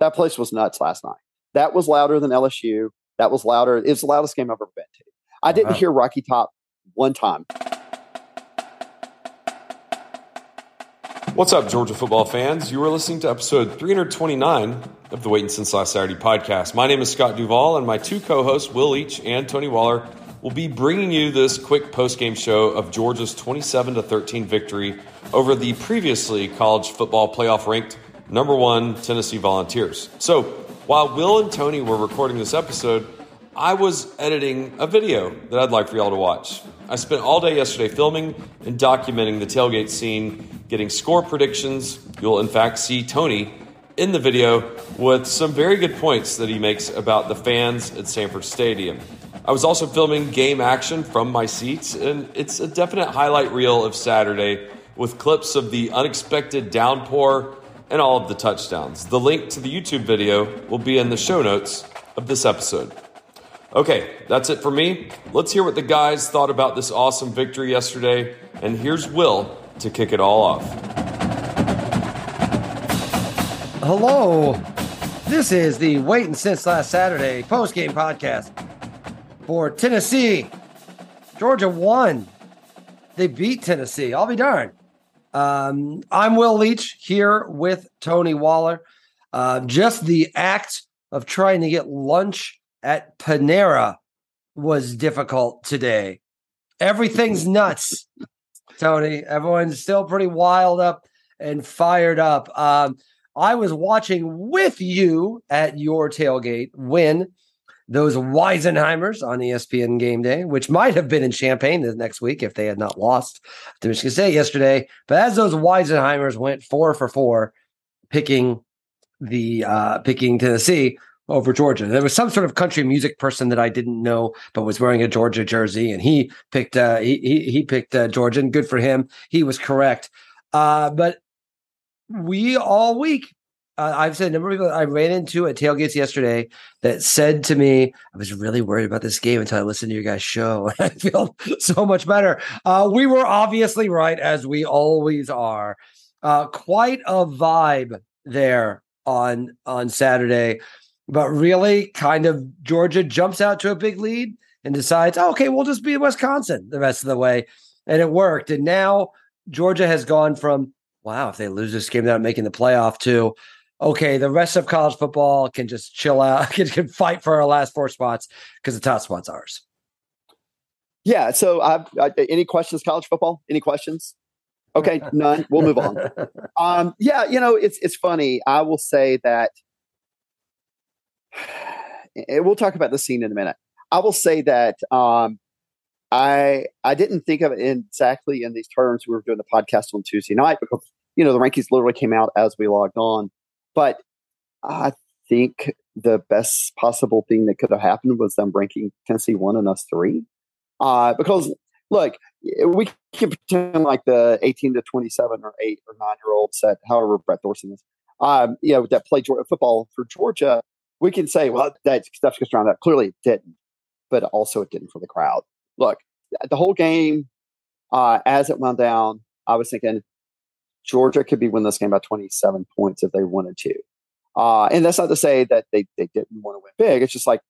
That place was nuts last night. That was louder than LSU. That was louder. It's the loudest game I've ever been to. I didn't Wow. hear Rocky Top one time. What's up, Georgia football fans? You are listening to episode 329 of the Waiting Since Last Saturday podcast. My name is Scott Duvall, and my two co hosts, Will Leach and Tony Waller, will be bringing you this quick post game show of Georgia's 27 13 victory over the previously college football playoff ranked number one Tennessee Volunteers. So, while Will and Tony were recording this episode, I was editing a video that I'd like for y'all to watch. I spent all day yesterday filming and documenting the tailgate scene, getting score predictions. You'll, in fact, see Tony in the video with some very good points that he makes about the fans at Sanford Stadium. I was also filming game action from my seats, and it's a definite highlight reel of Saturday with clips of the unexpected downpour and all of the touchdowns. The link to the YouTube video will be in the show notes of this episode. Okay, that's it for me. Let's hear what the guys thought about this awesome victory yesterday. And here's Will to kick it all off. Hello. This is the Waiting Since Last Saturday post game podcast for Tennessee. Georgia won. They beat Tennessee. I'll be darned. Um, I'm Will Leach here with Tony Waller. Uh, just the act of trying to get lunch at Panera was difficult today. Everything's nuts, Tony. Everyone's still pretty wild up and fired up. Um, I was watching with you at your tailgate when those Weisenheimers on ESPN game day, which might have been in Champaign the next week if they had not lost to Michigan State yesterday. But as those Weisenheimers went four for four, picking the uh, picking Tennessee over Georgia. There was some sort of country music person that I didn't know, but was wearing a Georgia jersey, and he picked uh, he he, he picked uh, Georgia, and good for him. He was correct. Uh, but we all week, uh, I've said a number of people I ran into at tailgates yesterday that said to me, I was really worried about this game until I listened to your guys' show. I feel so much better. Uh, we were obviously right, as we always are. Uh, quite a vibe there on on Saturday, but really, kind of Georgia jumps out to a big lead and decides, oh, okay, we'll just be Wisconsin the rest of the way, and it worked. And now Georgia has gone from wow, if they lose this game, they're not making the playoff to okay, the rest of college football can just chill out, can, can fight for our last four spots because the top spot's ours. Yeah. So, I've, I, any questions? College football? Any questions? Okay, none. We'll move on. Um, yeah, you know, it's it's funny. I will say that and we'll talk about the scene in a minute. I will say that um, I I didn't think of it in exactly in these terms. We were doing the podcast on Tuesday night because you know the rankings literally came out as we logged on. But I think the best possible thing that could have happened was them ranking Tennessee one and us three. Uh, because look, we can pretend like the 18 to 27 or 8 or 9 year olds that, however Brett Thorson is, um, you know, that play football for Georgia, we can say, well, that stuff gets around that. Clearly it didn't, but also it didn't for the crowd. Look, the whole game, uh, as it went down, I was thinking Georgia could be win this game by 27 points if they wanted to. Uh, and that's not to say that they, they didn't want to win big. It's just like,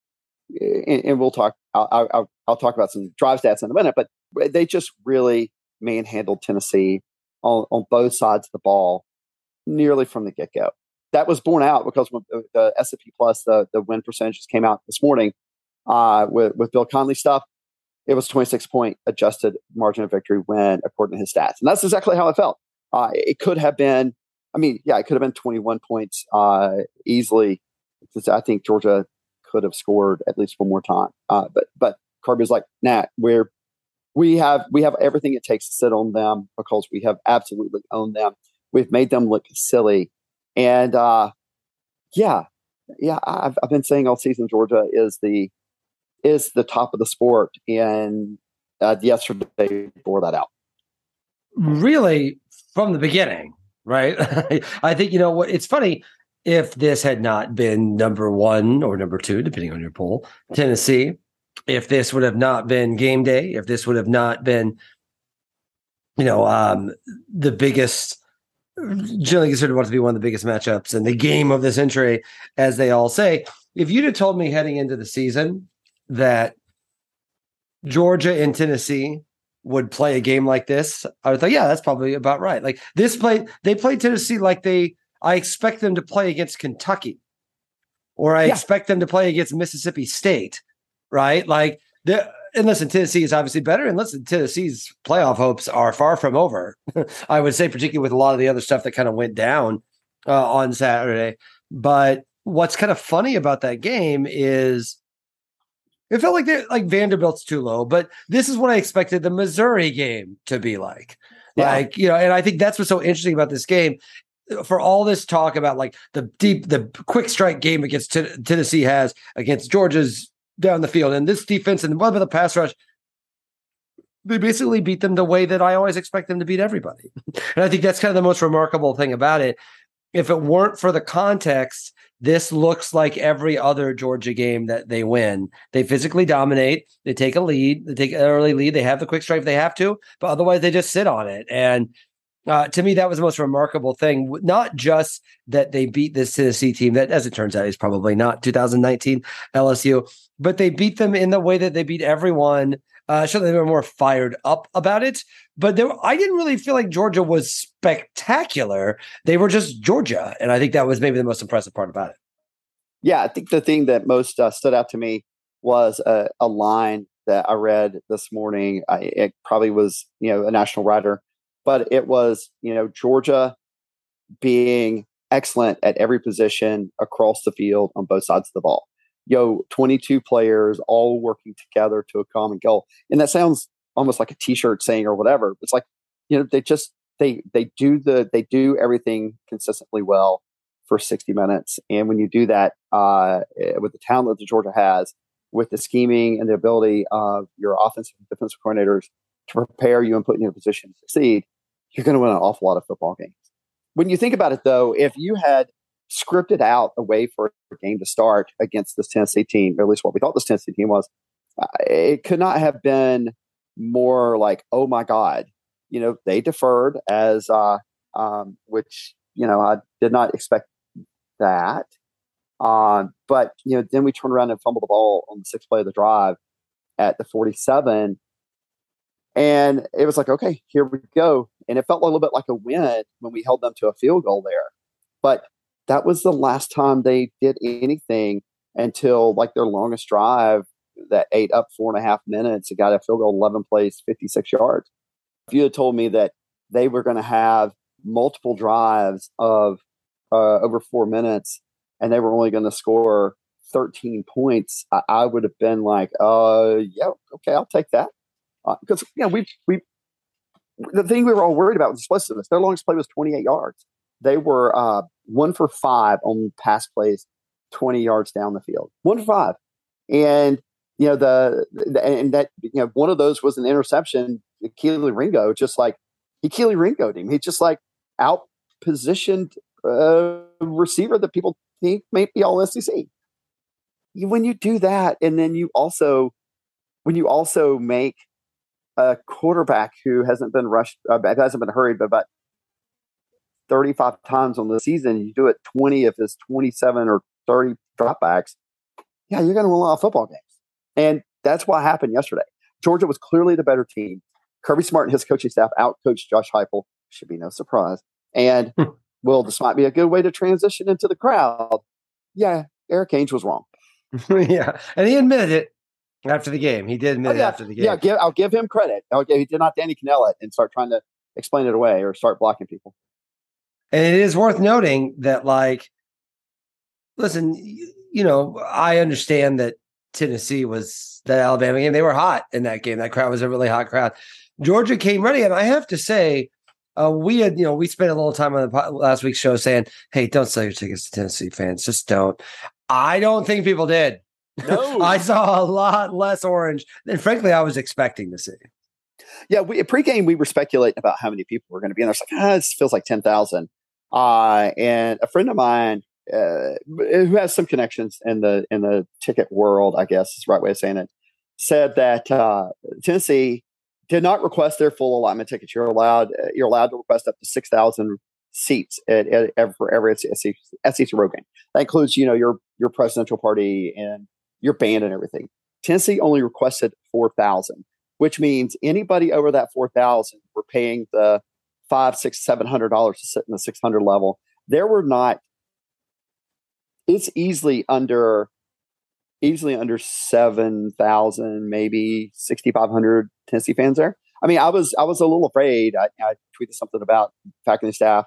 and, and we'll talk, I'll, I'll, I'll talk about some drive stats in a minute, but they just really manhandled Tennessee on, on both sides of the ball nearly from the get go. That was borne out because when the, S&P Plus, the, the win percentages came out this morning uh, with, with Bill Connelly stuff. It was 26 point adjusted margin of victory win according to his stats. And that's exactly how I felt. Uh, it could have been, I mean, yeah, it could have been 21 points uh, easily. I think Georgia could have scored at least one more time. Uh, but but Kirby was like, nah, we're we have we have everything it takes to sit on them because we have absolutely owned them. We've made them look silly, and uh, yeah, yeah. I've I've been saying all season Georgia is the is the top of the sport, and uh, yesterday bore that out. Really, from the beginning, right? I think you know what. It's funny if this had not been number one or number two, depending on your poll, Tennessee. If this would have not been game day, if this would have not been, you know, um, the biggest generally considered what to be one of the biggest matchups in the game of the century, as they all say. If you'd have told me heading into the season that Georgia and Tennessee would play a game like this, I would think, yeah, that's probably about right. Like this play, they played Tennessee like they, I expect them to play against Kentucky, or I yeah. expect them to play against Mississippi State, right? Like the and listen, Tennessee is obviously better. And listen, Tennessee's playoff hopes are far from over. I would say, particularly with a lot of the other stuff that kind of went down uh, on Saturday. But what's kind of funny about that game is it felt like they like Vanderbilt's too low, but this is what I expected the Missouri game to be like. Yeah. Like, you know, and I think that's what's so interesting about this game. For all this talk about like the deep, the quick strike game against T- Tennessee has against Georgia's down the field. And this defense and what about the pass rush? They basically beat them the way that I always expect them to beat everybody. and I think that's kind of the most remarkable thing about it. If it weren't for the context, this looks like every other Georgia game that they win. They physically dominate. They take a lead. They take an early lead. They have the quick strike if they have to, but otherwise they just sit on it. And uh, to me, that was the most remarkable thing. Not just that they beat this Tennessee team, that as it turns out is probably not 2019 LSU, but they beat them in the way that they beat everyone. Uh, sure, they were more fired up about it, but there, I didn't really feel like Georgia was spectacular. They were just Georgia, and I think that was maybe the most impressive part about it. Yeah, I think the thing that most uh, stood out to me was a, a, line that I read this morning. I, it probably was, you know, a national writer but it was, you know, Georgia being excellent at every position across the field on both sides of the ball. Yo, 22 players all working together to a common goal. And that sounds almost like a t-shirt saying or whatever. It's like, you know, they just they they do the they do everything consistently well for 60 minutes. And when you do that uh, eh, with the talent that Georgia has, with the scheming and the ability of your offensive and defensive coordinators to prepare you and put you in a position to succeed, you're going to win an awful lot of football games. When you think about it, though, if you had scripted out a way for a game to start against this Tennessee team, or at least what we thought this Tennessee team was, uh, it could not have been more like, oh my God, you know, they deferred as, uh, um, which, you know, I did not expect that. Um, but, you know, then we turned around and fumbled the ball on the sixth play of the drive at the 47 and it was like, okay, here we go. And it felt a little bit like a win when we held them to a field goal there. But that was the last time they did anything until like their longest drive that ate up four and a half minutes. It got a field goal, 11 plays, 56 yards. If you had told me that they were going to have multiple drives of uh, over four minutes and they were only going to score 13 points, I, I would have been like, uh, yeah, okay, I'll take that because uh, you know we we the thing we were all worried about was explosiveness. Their longest play was 28 yards. They were uh, one for five on pass plays, 20 yards down the field. One for five, and you know the, the and that you know one of those was an interception. Kelee Ringo just like he Kelee Ringoed him. He just like out positioned uh, receiver that people think may be all SEC. When you do that, and then you also when you also make a quarterback who hasn't been rushed, uh, hasn't been hurried, but about 35 times on the season, you do it 20 of his 27 or 30 dropbacks, yeah, you're going to win a lot of football games. And that's what happened yesterday. Georgia was clearly the better team. Kirby Smart and his coaching staff outcoached Josh Heupel. Should be no surprise. And hmm. well, this might be a good way to transition into the crowd. Yeah, Erik Ainge was wrong. yeah, and he admitted it after the game. He did admit oh, yeah. after the game. Yeah, give, I'll give him credit. Okay, he did not Danny Kanell it and start trying to explain it away or start blocking people. And it is worth noting that, like, listen, you know, I understand that Tennessee was that Alabama game. They were hot in that game. That crowd was a really hot crowd. Georgia came ready, and I have to say, uh, we had, you know, we spent a little time on the last week's show saying, "Hey, don't sell your tickets to Tennessee fans. Just don't." I don't think people did. No. I saw a lot less orange than frankly I was expecting to see. Yeah, we, pregame we were speculating about how many people were going to be, and I was like, ah, this feels like ten thousand. Uh, and a friend of mine uh, who has some connections in the in the ticket world, I guess is the right way of saying it, said that uh, Tennessee did not request their full allotment tickets. You're allowed uh, you're allowed to request up to six thousand seats at, at, at for every SEC, SEC road game. That includes, you know, your your presidential party and your band and everything. Tennessee only requested four thousand, which means anybody over that four thousand were paying the five, six, seven hundred dollars to sit in the six hundred level. There were not. It's easily under, easily under seven thousand, maybe sixty five hundred Tennessee fans there. I mean, I was I was a little afraid. I, I tweeted something about faculty staff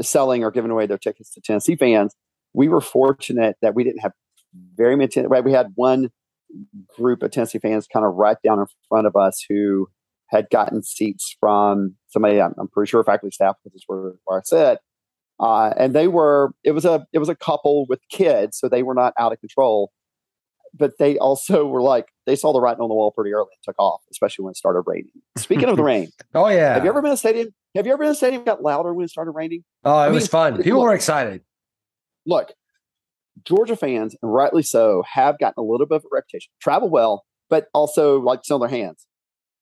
selling or giving away their tickets to Tennessee fans. We were fortunate that we didn't have very many. Right, we had one group of Tennessee fans kind of right down in front of us who had gotten seats from somebody. I'm, I'm pretty sure faculty staff, which is where, where I said, uh, and they were. It was a it was a couple with kids, so they were not out of control but they also were like they saw the writing on the wall pretty early and took off, especially when it started raining. Speaking of the rain, oh yeah, have you ever been in a stadium? Have you ever been in a stadium got louder when it started raining? Oh, it I was fun. People look, were excited. Look, Georgia fans, and rightly so, have gotten a little bit of a reputation. Travel well, but also like on their hands.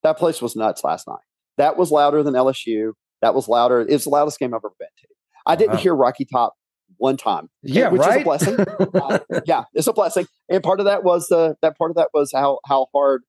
That place was nuts last night. That was louder than LSU. That was louder. It's the loudest game I've ever been to. I didn't wow. hear Rocky Top one time. Yeah, which right? is a blessing. uh, yeah, it's a blessing. And part of that was the that part of that was how how hard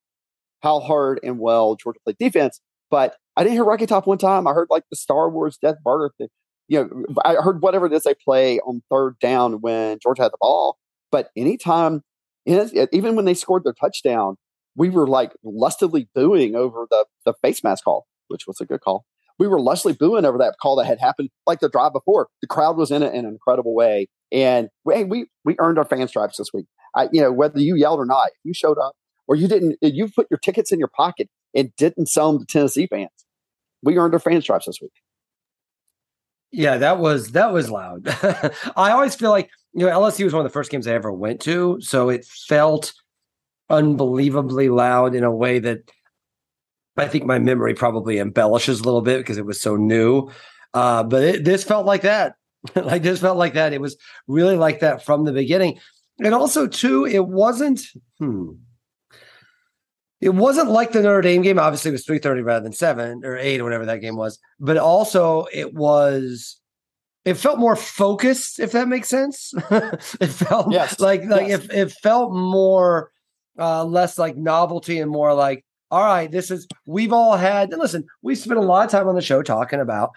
how hard and well Georgia played defense. But I didn't hear Rocky Top one time. I heard like the Star Wars Death Barter thing. You know, I heard whatever it is they play on third down when Georgia had the ball. But anytime, even when they scored their touchdown, we were like lustily booing over the the face mask call, which was a good call we were lustily booing over that call that had happened like the drive before. The crowd was in it in an incredible way. And we, we, we earned our fan stripes this week. I, you know, whether you yelled or not, you showed up or you didn't, you put your tickets in your pocket and didn't sell them to Tennessee fans. We earned our fan stripes this week. Yeah, that was that was loud. I always feel like you know LSU was one of the first games I ever went to, so it felt unbelievably loud in a way that I think my memory probably embellishes a little bit because it was so new. Uh, but it, this felt like that. like this felt like that. It was really like that from the beginning. And also, too, it wasn't. Hmm. It wasn't like the Notre Dame game. Obviously, it was three thirty rather than seven or eight or whatever that game was. But also, it was. It felt more focused, if that makes sense. it felt yes. like like yes. if it felt more uh less like novelty and more like all right, this is, we've all had, and listen, we spent a lot of time on the show talking about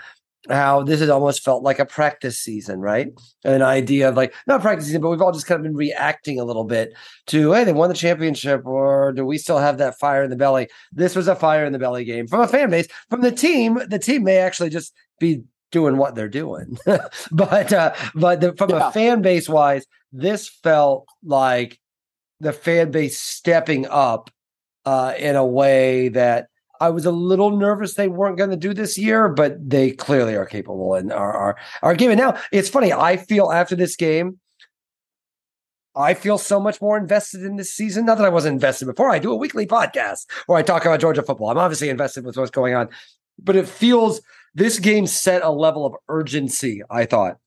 how this has almost felt like a practice season, right? An idea of like, not practice season, but we've all just kind of been reacting a little bit to, hey, they won the championship, or do we still have that fire in the belly? This was a fire in the belly game from a fan base. From the team, the team may actually just be doing what they're doing. but uh, but the, from yeah. a fan base wise, this felt like the fan base stepping up uh, in a way that I was a little nervous they weren't going to do this year, but they clearly are capable and are are are giving. Now it's funny. I feel after this game, I feel so much more invested in this season. Not that I wasn't invested before. I do a weekly podcast where I talk about Georgia football. I'm obviously invested with what's going on, but it feels this game set a level of urgency. I thought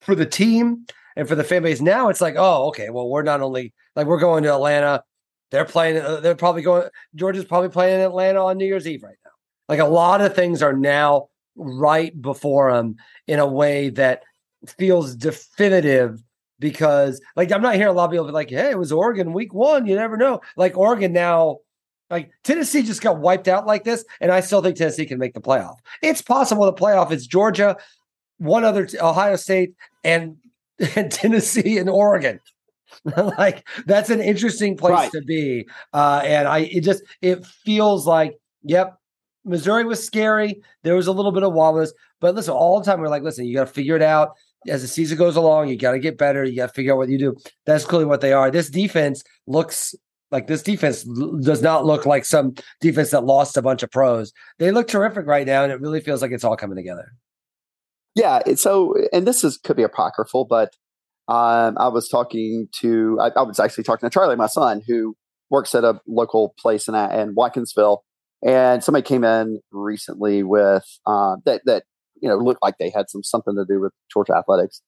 for the team and for the fan base. Now it's like, oh, okay. Well, we're not only like we're going to Atlanta they're playing. Uh, they're probably going. Georgia's probably playing in Atlanta on New Year's Eve right now. Like a lot of things are now right before them in a way that feels definitive. Because like I'm not hearing a lot of people be like, "Hey, it was Oregon week one." You never know. Like Oregon now, like Tennessee just got wiped out like this, and I still think Tennessee can make the playoff. It's possible the playoff is Georgia, one other Ohio State, and and Tennessee and Oregon. like that's an interesting place right. to be. Uh, and I it just it feels like, yep, Missouri was scary. There was a little bit of Wallace, but listen, all the time we're like, listen, you got to figure it out as the season goes along. You got to get better. You got to figure out what you do. That's clearly what they are. This defense looks like this defense does not look like some defense that lost a bunch of pros. They look terrific right now, and it really feels like it's all coming together. Yeah. So, and this is could be apocryphal, but um, I was talking to, I, I, was actually talking to Charlie, my son, who works at a local place in, in Watkinsville. And somebody came in recently with uh, that, that, you know, looked like they had some something to do with Georgia athletics.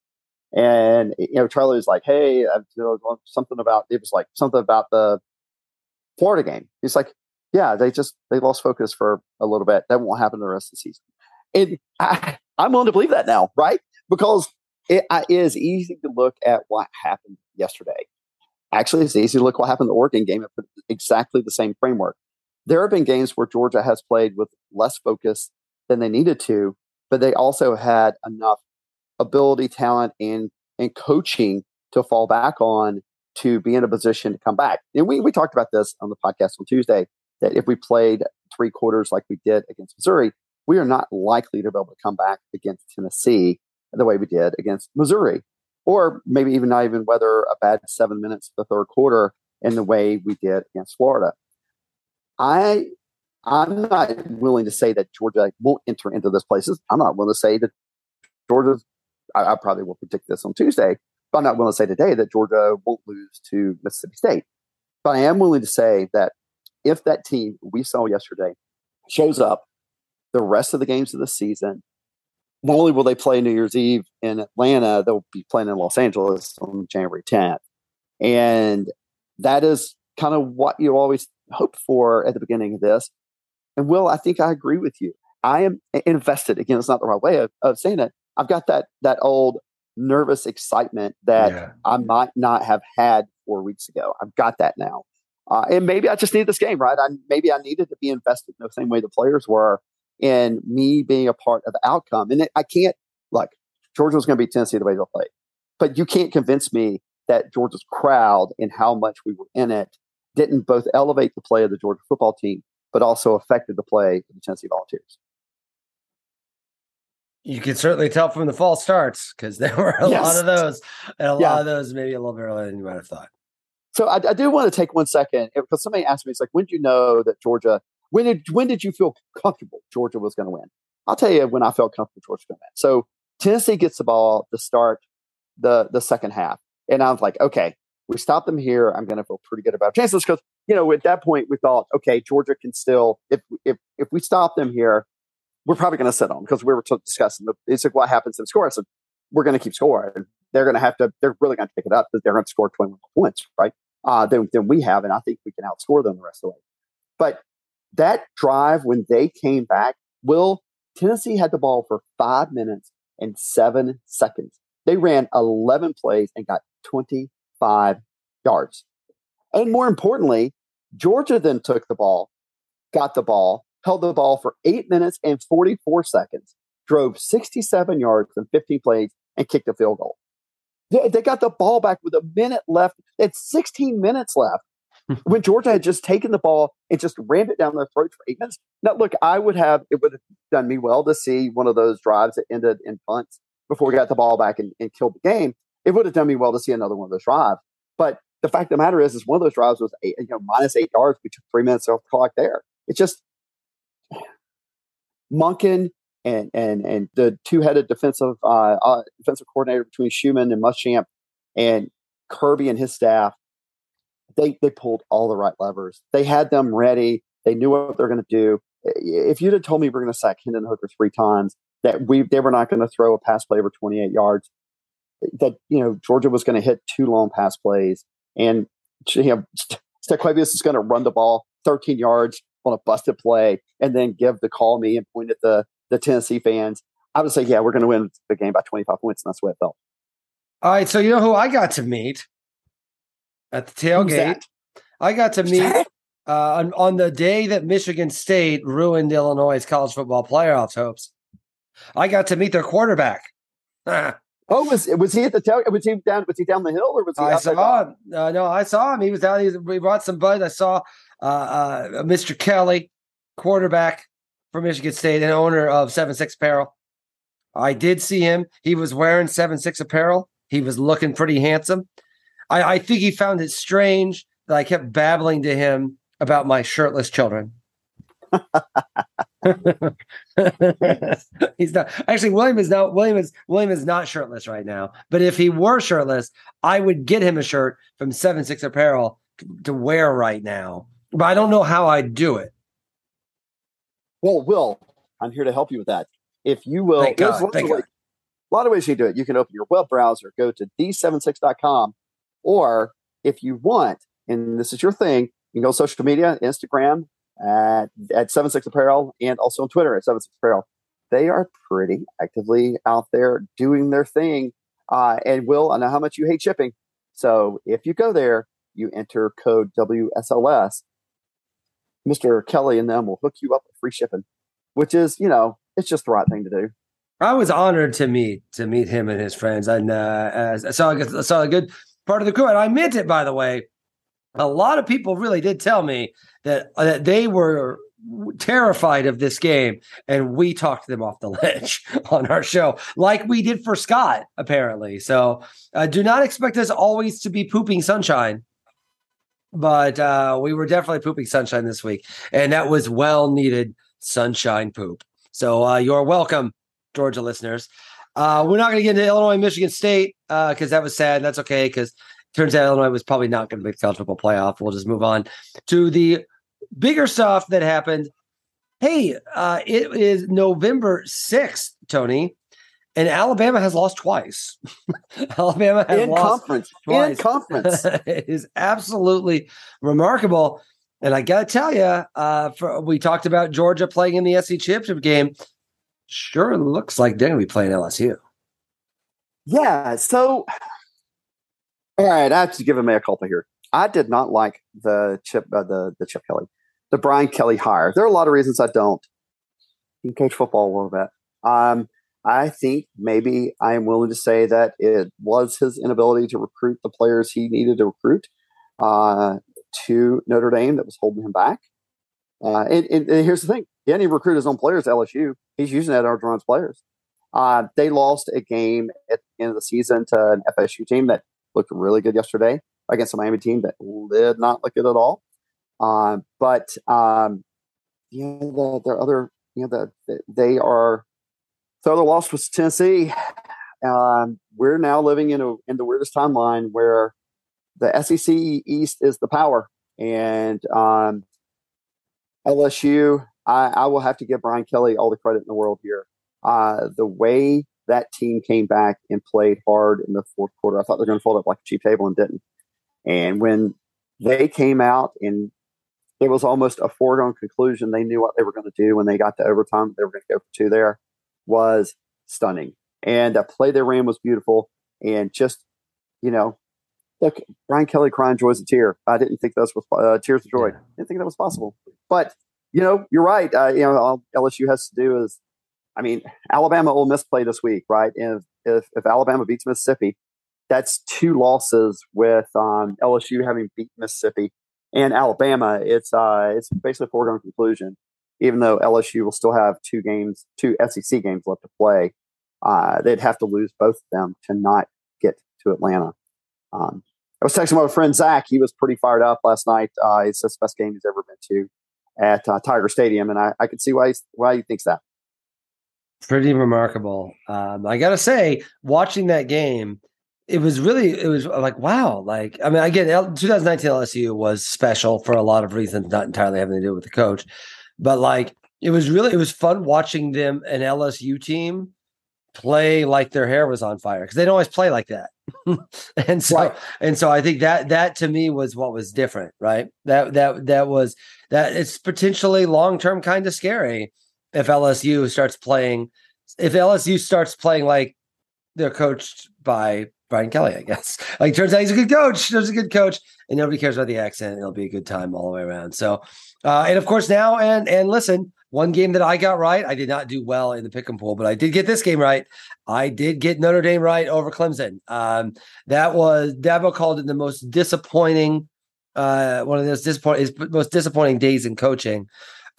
And, you know, Charlie was like, Hey, I've, you know, something about, it was like something about the Florida game. He's like, yeah, they just, they lost focus for a little bit. That won't happen the rest of the season. And I, I'm willing to believe that now, right? Because it is easy to look at what happened yesterday. Actually, it's easy to look what happened in the Oregon game and put exactly the same framework. There have been games where Georgia has played with less focus than they needed to, but they also had enough ability, talent, and and coaching to fall back on to be in a position to come back. And we we talked about this on the podcast on Tuesday that if we played three quarters like we did against Missouri, we are not likely to be able to come back against Tennessee the way we did against Missouri, or maybe even not even weather a bad seven minutes of the third quarter in the way we did against Florida. I I'm not willing to say that Georgia won't enter into those places. I'm not willing to say that Georgia. I, I probably will predict this on Tuesday, but I'm not willing to say today that Georgia won't lose to Mississippi State. But I am willing to say that if that team we saw yesterday shows up the rest of the games of the season, not only will they play New Year's Eve in Atlanta, they'll be playing in Los Angeles on January 10th. And that is kind of what you always hope for at the beginning of this. And Will, I think I agree with you. I am invested. Again, it's not the right way of, of saying it. I've got that that old nervous excitement that yeah. I might not have had four weeks ago. I've got that now. Uh, and maybe I just need this game, right? I, maybe I needed to be invested in the same way the players were in me being a part of the outcome. And it, I can't, like, Georgia was going to be Tennessee the way they'll play. But you can't convince me that Georgia's crowd and how much we were in it didn't both elevate the play of the Georgia football team, but also affected the play of the Tennessee Volunteers. You can certainly tell from the false starts because there were a yes. lot of those, and a yeah. lot of those maybe a little bit earlier than you might have thought. So I, I do want to take one second because somebody asked me, it's like, when did you know that Georgia? When did when did you feel comfortable Georgia was going to win? I'll tell you when I felt comfortable Georgia was going to win. So Tennessee gets the ball to start the the second half, and I was like, okay, we stop them here. I'm going to feel pretty good about chances because you know at that point we thought, okay, Georgia can still if if if we stop them here, we're probably going to sit on because we were discussing the it's like what happens in score. So we're going to keep scoring. They're going to have to. They're really going to pick it up because they're going to score 21 points, right? uh, than we have. And I think we can outscore them the rest of the way. But that drive, when they came back, Will, Tennessee had the ball for five minutes and seven seconds. They ran 11 plays and got 25 yards. And more importantly, Georgia then took the ball, got the ball, held the ball for eight minutes and 44 seconds, drove 67 yards and 15 plays, and kicked a field goal. They, they got the ball back with a minute left. It's 16 minutes left when Georgia had just taken the ball and just rammed it down their throat for eight minutes. Now, look, I would have, it would have done me well to see one of those drives that ended in punts before we got the ball back and, and killed the game. It would have done me well to see another one of those drives. But the fact of the matter is, is one of those drives was eight, you know, minus eight yards. We took three minutes off the clock there. It's just Monken and and and the two-headed defensive uh, uh, defensive coordinator between Schumann and Muschamp and Kirby and his staff, they they pulled all the right levers. They had them ready. They knew what they're going to do. If you'd have told me we're going to sack Hendon Hooker three times, that we they were not going to throw a pass play over 28 yards, that you know Georgia was going to hit two long pass plays, and you know Staquavius is going to run the ball 13 yards on a busted play, and then give the call me and point at the the Tennessee fans, I would say, yeah, we're going to win the game by 25 points. And that's the way it felt. All right. So, you know who I got to meet at the tailgate? I got to meet uh, on, on the day that Michigan State ruined Illinois' college football playoffs hopes. I got to meet their quarterback. oh, was was he at the tail? Was he down? Was he down the hill, or was he? I saw him. Uh, no, I saw him. He was down. He, we brought some buds. I saw uh, uh, Mr. Kelly, quarterback for Michigan State and owner of Seven Six Apparel. I did see him. He was wearing Seven Six Apparel. He was looking pretty handsome. I, I think he found it strange that I kept babbling to him about my shirtless children. He's not actually William is not William is William is not shirtless right now. But if he were shirtless, I would get him a shirt from Seven Six Apparel to wear right now. But I don't know how I'd do it. Well, Will, I'm here to help you with that. If you will, Thank God. Thank a, lot of ways you do it. You can open your web browser, go to d76.com, or if you want, and this is your thing, you can go social media, Instagram at, at 76 Apparel, and also on Twitter at 76 Apparel. they are pretty actively out there doing their thing. Uh, and Will, I know how much you hate shipping. So if you go there, you enter code WSLS. Mr. Kelly and them will hook you up with free shipping, which is, you know, it's just the right thing to do. I was honored to meet to meet him and his friends, and uh, I saw I saw a good part of the crew, and I meant it by the way. A lot of people really did tell me that uh, that they were terrified of this game, and we talked them off the ledge on our show, like we did for Scott, apparently. So uh, do not expect us always to be pooping sunshine. But uh, we were definitely pooping sunshine this week, and that was well needed sunshine poop. So uh, you're welcome, Georgia listeners. Uh, we're not going to get into Illinois, Michigan State because uh, that was sad. That's okay because turns out Illinois was probably not going to make the college football playoff. We'll just move on to the bigger stuff that happened. Hey, uh, it is November 6th, Tony, and Alabama has lost twice. Alabama has in lost conference. twice. In conference. it is absolutely remarkable. And I got to tell you, uh, for, we talked about Georgia playing in the SEC championship game. Sure looks like they're going to be playing LSU. Yeah. So, all right, I have to give him a culpa here. I did not like the Chip, uh, the the Chip Kelly, the Brian Kelly hire. There are a lot of reasons I don't. He can coach football a little bit. Um, I think maybe I am willing to say that it was his inability to recruit the players he needed to recruit uh, to Notre Dame that was holding him back. Uh, and, and, and, here's the thing: he didn't even recruit his own players at LSU. He's using that to players. Uh, they lost a game at the end of the season to an FSU team that looked really good yesterday against a Miami team that did not look good at all. Uh, but um, you know, the, the other, you know, the, the, they are the other loss was Tennessee. Um, we're now living in a in the weirdest timeline where the SEC East is the power, and um, LSU. I, I, will have to give Brian Kelly all the credit in the world here. Uh, the way that team came back and played hard in the fourth quarter, I thought they're going to fold up like a cheap table and didn't. And when they came out and it was almost a foregone conclusion, they knew what they were going to do when they got to overtime. They were going to go for two there, was stunning. And the play they ran was beautiful. And just, you know, look, Brian Kelly crying joys a tear. I didn't think that was uh, tears of joy. I didn't think that was possible. But you know, you're right. Uh, you know, all LSU has to do is, I mean, Alabama Ole Miss play this week, right? And if, if, if Alabama beats Mississippi, that's two losses with um, LSU having beat Mississippi and Alabama. It's uh, it's basically a foregone conclusion. Even though LSU will still have two games, two SEC games left to play, uh, they'd have to lose both of them to not get to Atlanta. Um, I was texting my friend Zach. He was pretty fired up last night. Uh, it's the best game he's ever been to at uh, Tiger Stadium, and I, I can see why why he thinks that. Pretty remarkable. Um, I got to say, watching that game, it was really it was like wow like i mean again 2019 lsu was special for a lot of reasons not entirely having to do with the coach but like it was really it was fun watching them an lsu team play like their hair was on fire because they don't always play like that and so right. and so i think that that to me was what was different right that that that was that it's potentially long term kind of scary if lsu starts playing if lsu starts playing like they're coached by Brian Kelly, I guess. Like, turns out he's a good coach. He's a good coach, and nobody cares about the accent. It'll be a good time all the way around. So, uh, and of course now, and and listen, one game that I got right, I did not do well in the pick and pool, but I did get this game right. I did get Notre Dame right over Clemson. Um, that was Dabo called it the most disappointing, uh, one of those disappointing, most disappointing days in coaching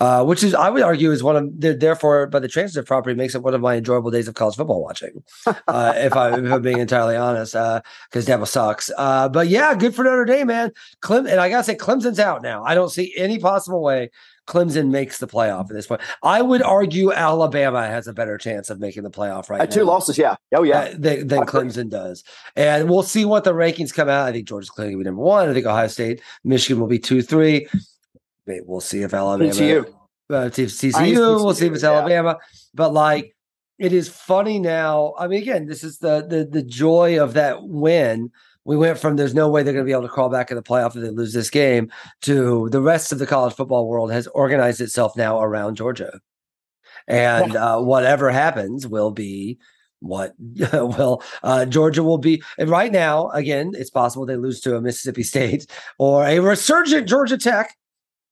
uh, which is I would argue is one of the therefore by the transitive property makes it one of my enjoyable days of college football watching. Uh, if, I, am being entirely honest, because uh, Devil sucks. Uh, but yeah, good for Notre Dame, man. Clem and I gotta say Clemson's out now. I don't see any possible way Clemson makes the playoff at this point. I would argue Alabama has a better chance of making the playoff right At two losses, yeah. Oh, yeah. Uh, than, than Clemson does. And we'll see what the rankings come out. I think Georgia's clearly going to be number one. I think Ohio State, Michigan will be two, three we'll see if Alabama. TCU. Uh, TCU. We'll see if it's yeah. Alabama. But like, it is funny now. I mean, again, this is the the the joy of that win. We went from there's no way they're going to be able to crawl back in the playoff if they lose this game to the rest of the college football world has organized itself now around Georgia. and uh, whatever happens will be what well uh, Georgia will be. And right now, again, it's possible they lose to a Mississippi State or a resurgent Georgia Tech,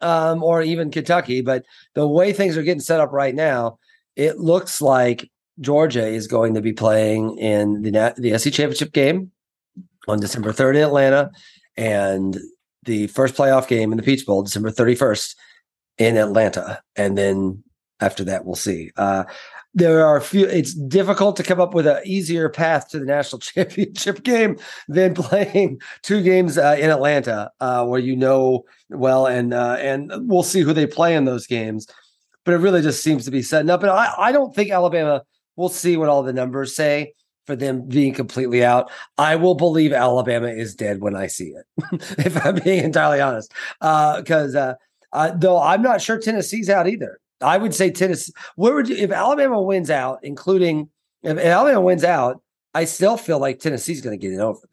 um, or even Kentucky. But the way things are getting set up right now, it looks like Georgia is going to be playing in the the SEC championship game on December 3rd in Atlanta, and the first playoff game in the Peach Bowl December 31st in Atlanta, and then after that we'll see. Uh, there are a few it's difficult to come up with an easier path to the national championship game than playing two games uh, in atlanta uh, where you know well and uh, and we'll see who they play in those games. But it really just seems to be setting up. And i, I don't think alabama we'll see what all the numbers say for them being completely out. I will believe alabama is dead when i see it if i'm being entirely honest. Because uh, uh, though i'm not sure tennessee's out either I would say Tennessee. Where would you, if Alabama wins out, including if Alabama wins out, I still feel like Tennessee's going to get it over them.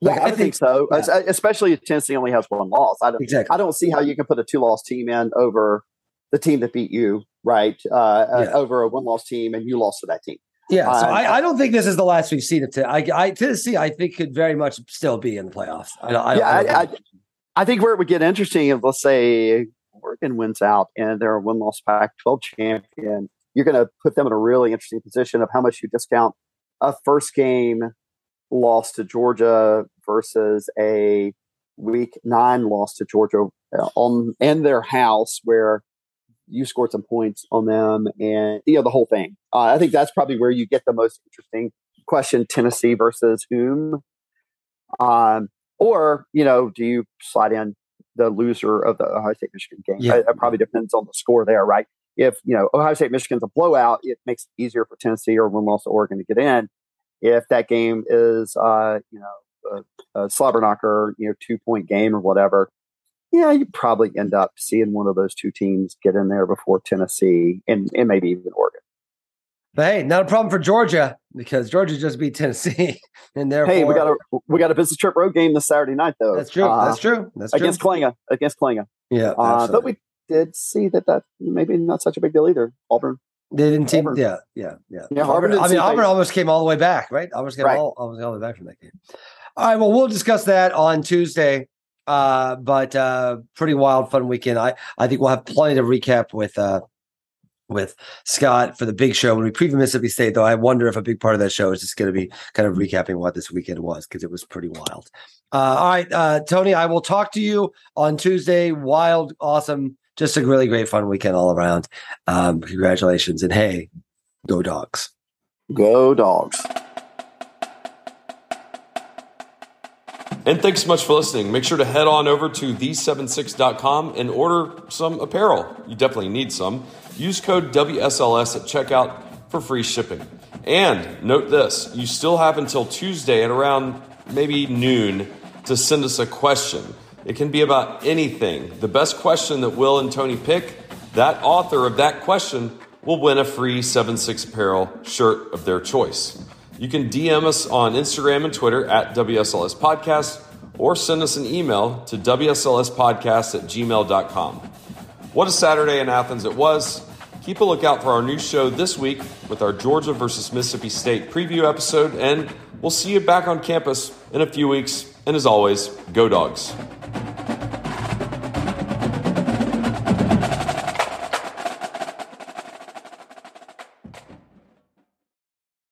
Like, yeah, I, I think, think, so. Yeah. Especially if Tennessee only has one loss. I don't, exactly. I don't see how you can put a two-loss team in over the team that beat you, right? Uh, uh yeah. over a one-loss team, and you lost to that team. Yeah, so uh, I, I, don't think this is the last we've seen of T- I, I, Tennessee. I think could very much still be in the playoffs. I, I yeah, I, I, think where it would get interesting is let's say Oregon wins out and they're a win loss Pac 12 champion, you're going to put them in a really interesting position of how much you discount a first game loss to Georgia versus a week nine loss to Georgia uh, on in their house where you scored some points on them and you know the whole thing. Uh, I think that's probably where you get the most interesting question: Tennessee versus whom? Um, or you know, do you slide in the loser of the Ohio State Michigan game. Yeah. It, it, probably depends on the score there, right? If you know Ohio State Michigan's a blowout, it makes it easier for Tennessee or win loss Oregon to get in. If that game is uh, you know a, a slobber knocker, you know two point game or whatever, yeah, you probably end up seeing one of those two teams get in there before Tennessee and, and maybe even Oregon. But hey, not a problem for Georgia because Georgia just beat Tennessee, and therefore, hey, we got a we got a business trip road game this Saturday night though. That's true. Uh, that's true. That's true. against. Klinga. Against Klinga. Yeah, uh, but we did see that that maybe not such a big deal either. Auburn. They didn't team. Auburn. Yeah, yeah, yeah. yeah Auburn. I mean, Auburn almost came all the way back, right? Almost came right. all, almost all the way back from that game. All right. Well, we'll discuss that on Tuesday. Uh, but uh, pretty wild, fun weekend. I I think we'll have plenty to recap with uh with Scott for the big show. When we preview Mississippi State, though, I wonder if a big part of that show is just going to be kind of recapping what this weekend was because it was pretty wild. Uh, all right, uh, Tony, I will talk to you on Tuesday. Wild, awesome, just a really great, fun weekend all around. Um, congratulations. And hey, go dogs. Go dogs. And thanks so much for listening. Make sure to head on over to the76.com and order some apparel. You definitely need some. Use code WSLS at checkout for free shipping. And note this you still have until Tuesday at around maybe noon to send us a question. It can be about anything. The best question that Will and Tony pick, that author of that question will win a free 7 6 Apparel shirt of their choice. You can DM us on Instagram and Twitter at WSLS Podcast or send us an email to WSLSpodcast at gmail.com. What a Saturday in Athens it was. Keep a lookout for our new show this week with our Georgia versus Mississippi State preview episode, and we'll see you back on campus in a few weeks. And as always, go dogs.